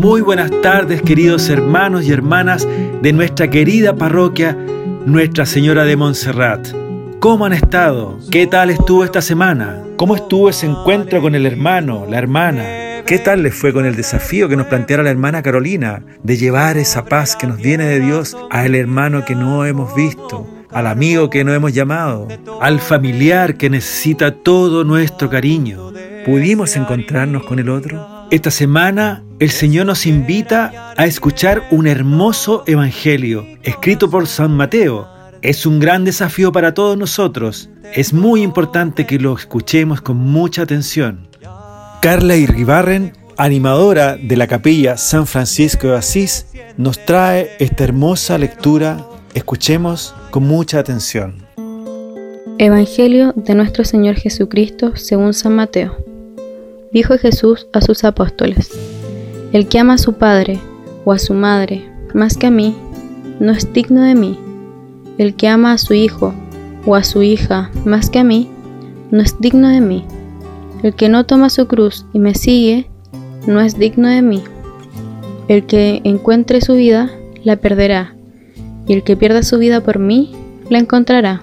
Muy buenas tardes queridos hermanos y hermanas de nuestra querida parroquia Nuestra Señora de Montserrat. ¿Cómo han estado? ¿Qué tal estuvo esta semana? ¿Cómo estuvo ese encuentro con el hermano, la hermana? ¿Qué tal les fue con el desafío que nos planteara la hermana Carolina de llevar esa paz que nos viene de Dios al hermano que no hemos visto? al amigo que no hemos llamado, al familiar que necesita todo nuestro cariño. ¿Pudimos encontrarnos con el otro? Esta semana el Señor nos invita a escuchar un hermoso evangelio escrito por San Mateo. Es un gran desafío para todos nosotros. Es muy importante que lo escuchemos con mucha atención. Carla Irribarren, animadora de la capilla San Francisco de Asís, nos trae esta hermosa lectura. Escuchemos con mucha atención. Evangelio de nuestro Señor Jesucristo según San Mateo. Dijo Jesús a sus apóstoles, El que ama a su padre o a su madre más que a mí, no es digno de mí. El que ama a su hijo o a su hija más que a mí, no es digno de mí. El que no toma su cruz y me sigue, no es digno de mí. El que encuentre su vida, la perderá, y el que pierda su vida por mí, la encontrará.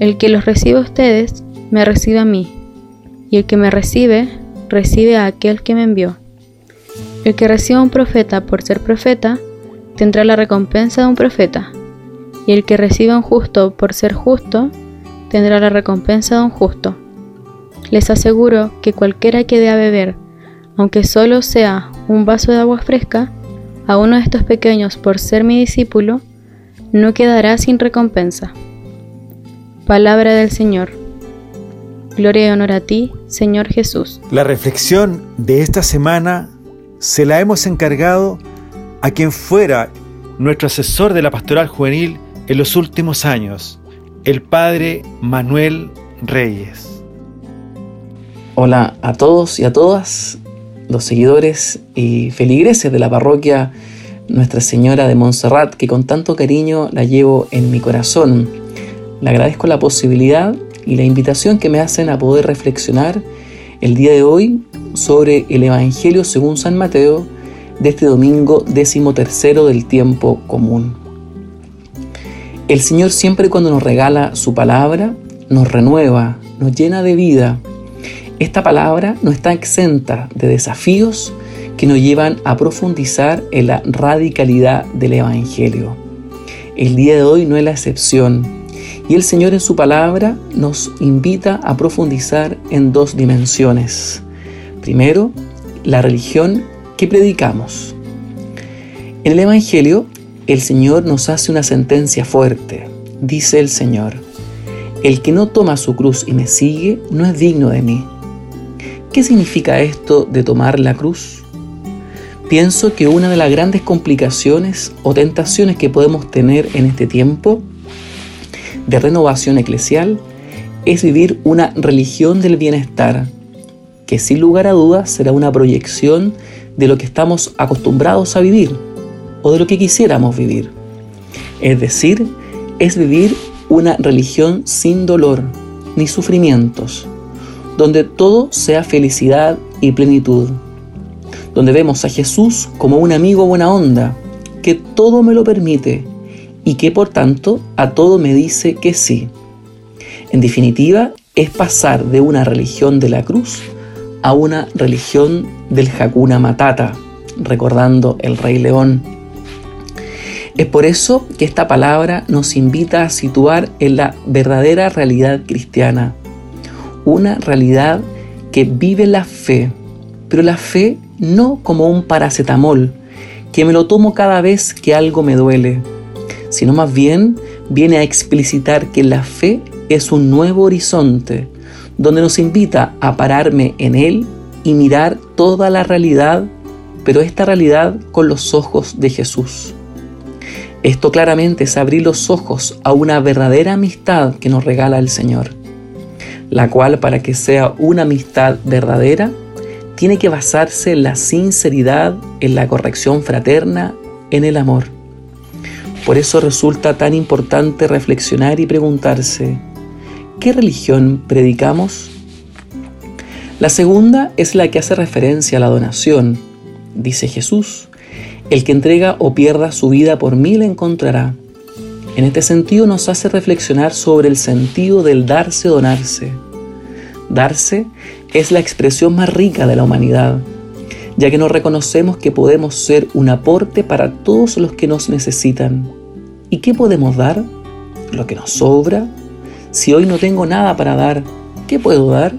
El que los recibe a ustedes, me recibe a mí, y el que me recibe, recibe a aquel que me envió. El que reciba un profeta por ser profeta, tendrá la recompensa de un profeta, y el que reciba un justo por ser justo, tendrá la recompensa de un justo. Les aseguro que cualquiera que dé a beber, aunque solo sea un vaso de agua fresca, a uno de estos pequeños por ser mi discípulo, no quedará sin recompensa. Palabra del Señor. Gloria y honor a ti, Señor Jesús. La reflexión de esta semana se la hemos encargado a quien fuera nuestro asesor de la pastoral juvenil en los últimos años, el Padre Manuel Reyes. Hola a todos y a todas los seguidores y feligreses de la parroquia Nuestra Señora de Montserrat, que con tanto cariño la llevo en mi corazón. Le agradezco la posibilidad y la invitación que me hacen a poder reflexionar el día de hoy sobre el Evangelio según San Mateo de este domingo décimo tercero del tiempo común. El Señor siempre cuando nos regala su palabra, nos renueva, nos llena de vida. Esta palabra no está exenta de desafíos que nos llevan a profundizar en la radicalidad del Evangelio. El día de hoy no es la excepción. Y el Señor en su palabra nos invita a profundizar en dos dimensiones. Primero, la religión que predicamos. En el Evangelio, el Señor nos hace una sentencia fuerte. Dice el Señor, el que no toma su cruz y me sigue no es digno de mí. ¿Qué significa esto de tomar la cruz? Pienso que una de las grandes complicaciones o tentaciones que podemos tener en este tiempo de renovación eclesial es vivir una religión del bienestar, que sin lugar a dudas será una proyección de lo que estamos acostumbrados a vivir o de lo que quisiéramos vivir. Es decir, es vivir una religión sin dolor ni sufrimientos, donde todo sea felicidad y plenitud, donde vemos a Jesús como un amigo buena onda, que todo me lo permite y que por tanto a todo me dice que sí. En definitiva, es pasar de una religión de la cruz a una religión del Hakuna Matata, recordando el Rey León. Es por eso que esta palabra nos invita a situar en la verdadera realidad cristiana, una realidad que vive la fe, pero la fe no como un paracetamol, que me lo tomo cada vez que algo me duele, sino más bien viene a explicitar que la fe es un nuevo horizonte, donde nos invita a pararme en él y mirar toda la realidad, pero esta realidad con los ojos de Jesús. Esto claramente es abrir los ojos a una verdadera amistad que nos regala el Señor, la cual para que sea una amistad verdadera, tiene que basarse en la sinceridad, en la corrección fraterna, en el amor. Por eso resulta tan importante reflexionar y preguntarse, ¿qué religión predicamos? La segunda es la que hace referencia a la donación. Dice Jesús, el que entrega o pierda su vida por mí la encontrará. En este sentido nos hace reflexionar sobre el sentido del darse o donarse. Darse es la expresión más rica de la humanidad, ya que nos reconocemos que podemos ser un aporte para todos los que nos necesitan. ¿Y qué podemos dar? Lo que nos sobra. Si hoy no tengo nada para dar, ¿qué puedo dar?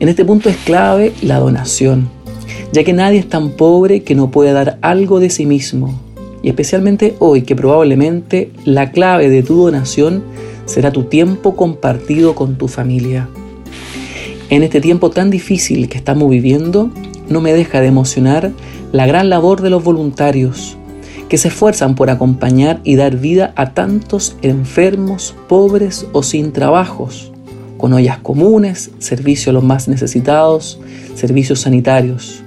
En este punto es clave la donación, ya que nadie es tan pobre que no pueda dar algo de sí mismo, y especialmente hoy que probablemente la clave de tu donación será tu tiempo compartido con tu familia. En este tiempo tan difícil que estamos viviendo, no me deja de emocionar la gran labor de los voluntarios que se esfuerzan por acompañar y dar vida a tantos enfermos, pobres o sin trabajos, con ollas comunes, servicios a los más necesitados, servicios sanitarios.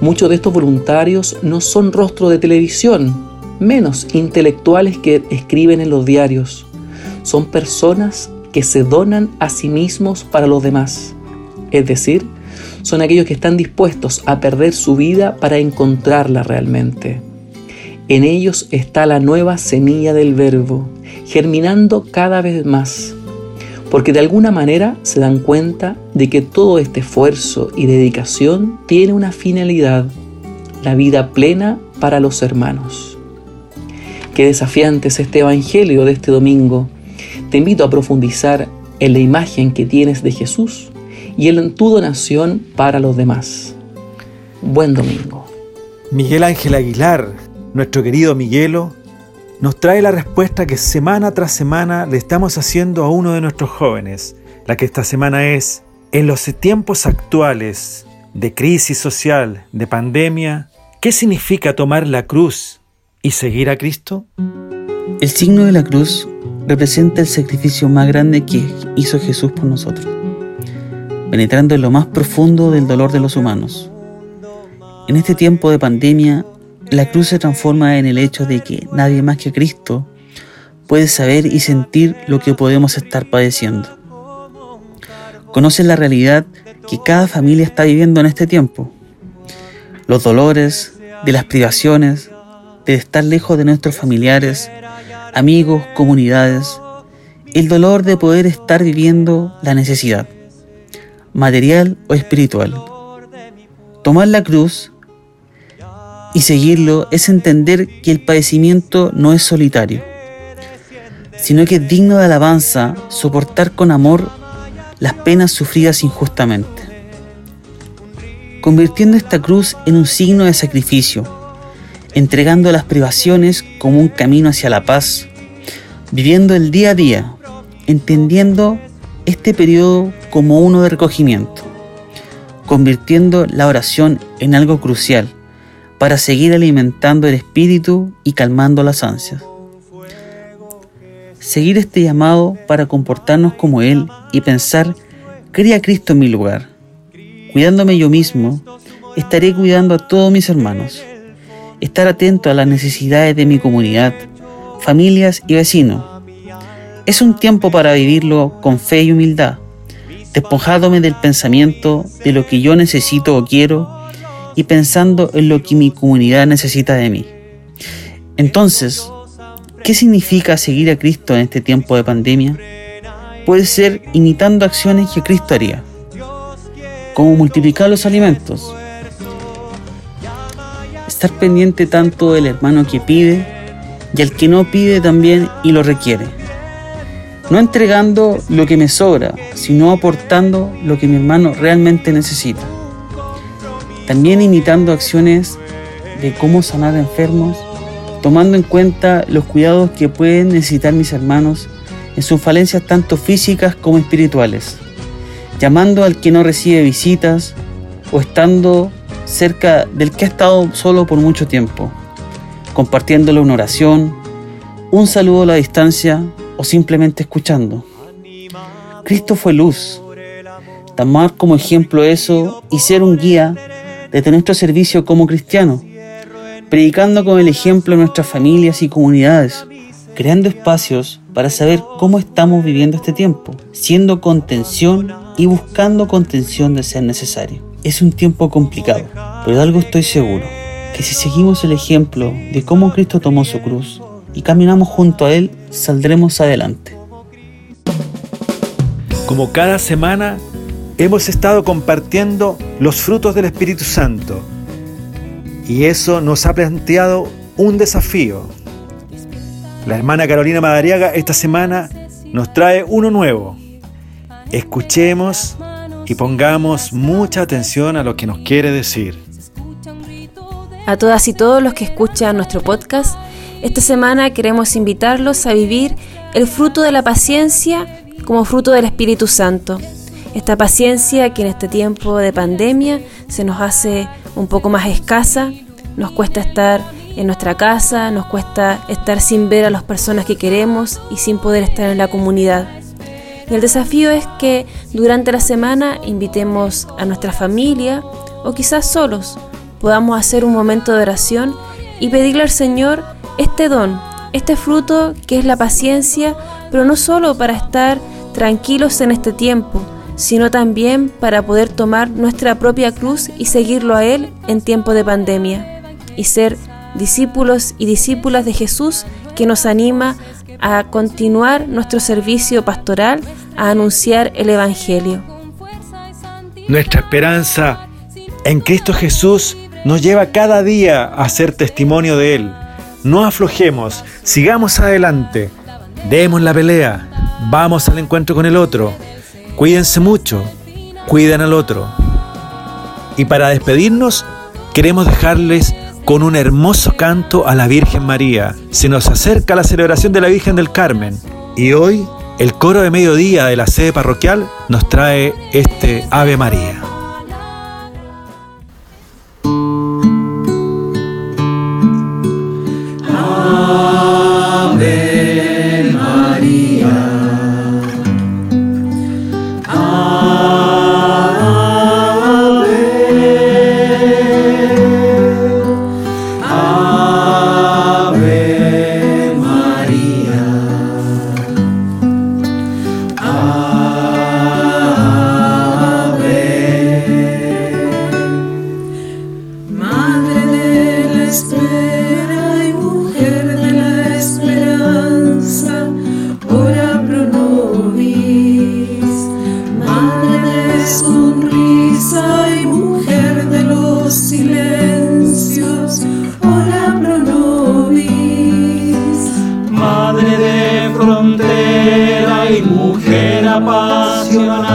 Muchos de estos voluntarios no son rostros de televisión, menos intelectuales que escriben en los diarios. Son personas que se donan a sí mismos para los demás. Es decir, son aquellos que están dispuestos a perder su vida para encontrarla realmente. En ellos está la nueva semilla del verbo, germinando cada vez más, porque de alguna manera se dan cuenta de que todo este esfuerzo y dedicación tiene una finalidad, la vida plena para los hermanos. Qué desafiante es este Evangelio de este domingo te invito a profundizar en la imagen que tienes de Jesús y en tu donación para los demás. Buen domingo. Miguel Ángel Aguilar, nuestro querido Miguelo, nos trae la respuesta que semana tras semana le estamos haciendo a uno de nuestros jóvenes. La que esta semana es, en los tiempos actuales de crisis social, de pandemia, ¿qué significa tomar la cruz y seguir a Cristo? El signo de la cruz representa el sacrificio más grande que hizo Jesús por nosotros, penetrando en lo más profundo del dolor de los humanos. En este tiempo de pandemia, la cruz se transforma en el hecho de que nadie más que Cristo puede saber y sentir lo que podemos estar padeciendo. Conocen la realidad que cada familia está viviendo en este tiempo. Los dolores, de las privaciones, de estar lejos de nuestros familiares, amigos, comunidades, el dolor de poder estar viviendo la necesidad, material o espiritual. Tomar la cruz y seguirlo es entender que el padecimiento no es solitario, sino que es digno de alabanza soportar con amor las penas sufridas injustamente, convirtiendo esta cruz en un signo de sacrificio entregando las privaciones como un camino hacia la paz, viviendo el día a día, entendiendo este periodo como uno de recogimiento, convirtiendo la oración en algo crucial para seguir alimentando el espíritu y calmando las ansias. Seguir este llamado para comportarnos como Él y pensar, crea Cristo en mi lugar. Cuidándome yo mismo, estaré cuidando a todos mis hermanos estar atento a las necesidades de mi comunidad, familias y vecinos. Es un tiempo para vivirlo con fe y humildad, despojándome del pensamiento de lo que yo necesito o quiero y pensando en lo que mi comunidad necesita de mí. Entonces, ¿qué significa seguir a Cristo en este tiempo de pandemia? Puede ser imitando acciones que Cristo haría, como multiplicar los alimentos, estar pendiente tanto del hermano que pide y al que no pide también y lo requiere. No entregando lo que me sobra, sino aportando lo que mi hermano realmente necesita. También imitando acciones de cómo sanar enfermos, tomando en cuenta los cuidados que pueden necesitar mis hermanos en sus falencias tanto físicas como espirituales, llamando al que no recibe visitas o estando cerca del que ha estado solo por mucho tiempo, compartiéndole una oración, un saludo a la distancia o simplemente escuchando. Cristo fue luz. Tomar como ejemplo eso y ser un guía de nuestro servicio como cristianos, predicando con el ejemplo en nuestras familias y comunidades, creando espacios para saber cómo estamos viviendo este tiempo, siendo contención y buscando contención de ser necesario. es un tiempo complicado, pero de algo estoy seguro, que si seguimos el ejemplo de cómo Cristo tomó su cruz y caminamos junto a Él, saldremos adelante. Como cada semana, hemos estado compartiendo los frutos del Espíritu Santo y eso nos ha planteado un desafío. La hermana Carolina Madariaga esta semana nos trae uno nuevo. Escuchemos y pongamos mucha atención a lo que nos quiere decir. A todas y todos los que escuchan nuestro podcast, esta semana queremos invitarlos a vivir el fruto de la paciencia como fruto del Espíritu Santo. Esta paciencia que en este tiempo de pandemia se nos hace un poco más escasa, nos cuesta estar en nuestra casa, nos cuesta estar sin ver a las personas que queremos y sin poder estar en la comunidad. Y el desafío es que durante la semana invitemos a nuestra familia o quizás solos podamos hacer un momento de oración y pedirle al Señor este don, este fruto que es la paciencia, pero no solo para estar tranquilos en este tiempo, sino también para poder tomar nuestra propia cruz y seguirlo a Él en tiempo de pandemia y ser discípulos y discípulas de Jesús que nos anima a continuar nuestro servicio pastoral, a anunciar el Evangelio. Nuestra esperanza en Cristo Jesús nos lleva cada día a ser testimonio de Él. No aflojemos, sigamos adelante, demos la pelea, vamos al encuentro con el otro. Cuídense mucho, cuiden al otro. Y para despedirnos, queremos dejarles con un hermoso canto a la Virgen María. Se nos acerca la celebración de la Virgen del Carmen y hoy el coro de mediodía de la sede parroquial nos trae este Ave María. Apasionada,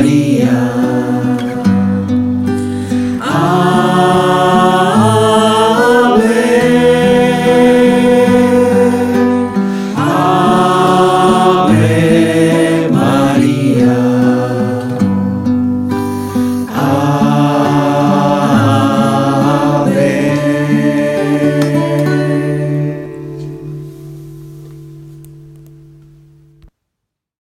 Money.